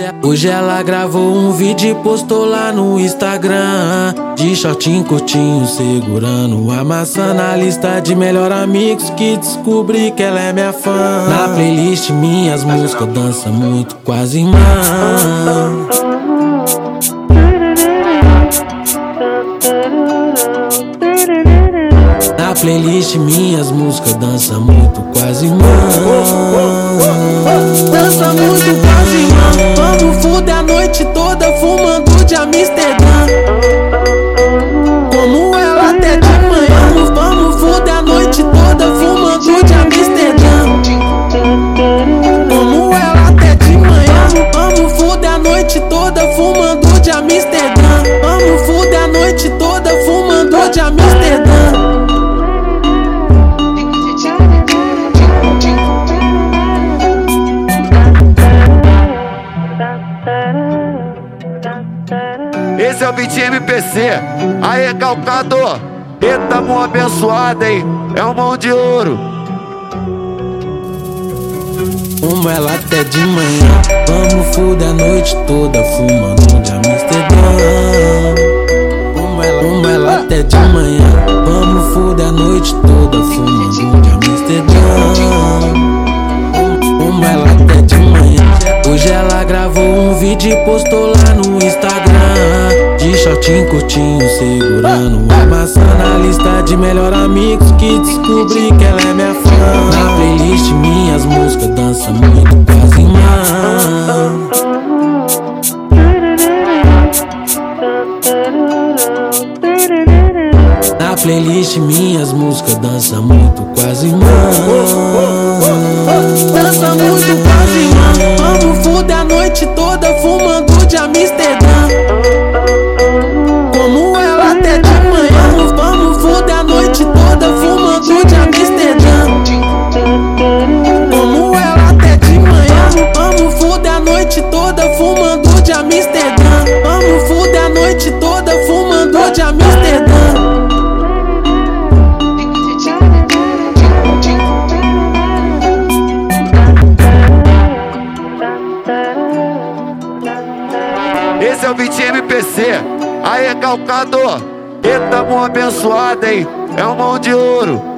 Hoje, hoje ela gravou um vídeo e postou lá no Instagram. De shortinho curtinho, segurando a maçã Na lista de melhor amigos que descobri que ela é minha fã. Na playlist minhas músicas dança muito, quase irmã playlist minhas músicas dança muito, quase irmã Dança muito, quase irmã Esse é o beat MPC. Aê, calcador. Eita, mão abençoada, hein? É um mão de ouro. Como ela até de manhã Vamos fuder a noite toda fumando de Amsterdã Como ela, como ela até de manhã Vamos fuder a noite toda fumando de Amsterdã Como ela até de manhã Hoje ela gravou um vídeo e postou lá no Instagram shortinho curtinho, segurando a maçã Na lista de melhor amigos que descobri que ela é minha fã. Na playlist minhas músicas dança muito, quase irmã Na playlist minhas músicas dança muito, quase irmã Dança muito, quase irmã Vamos fuder a noite toda fumando de Amsterdã noite toda fumando de Amsterdã Esse é o beat MPC. Aê, calcador. Eita, mão abençoada, hein? É um mão de ouro.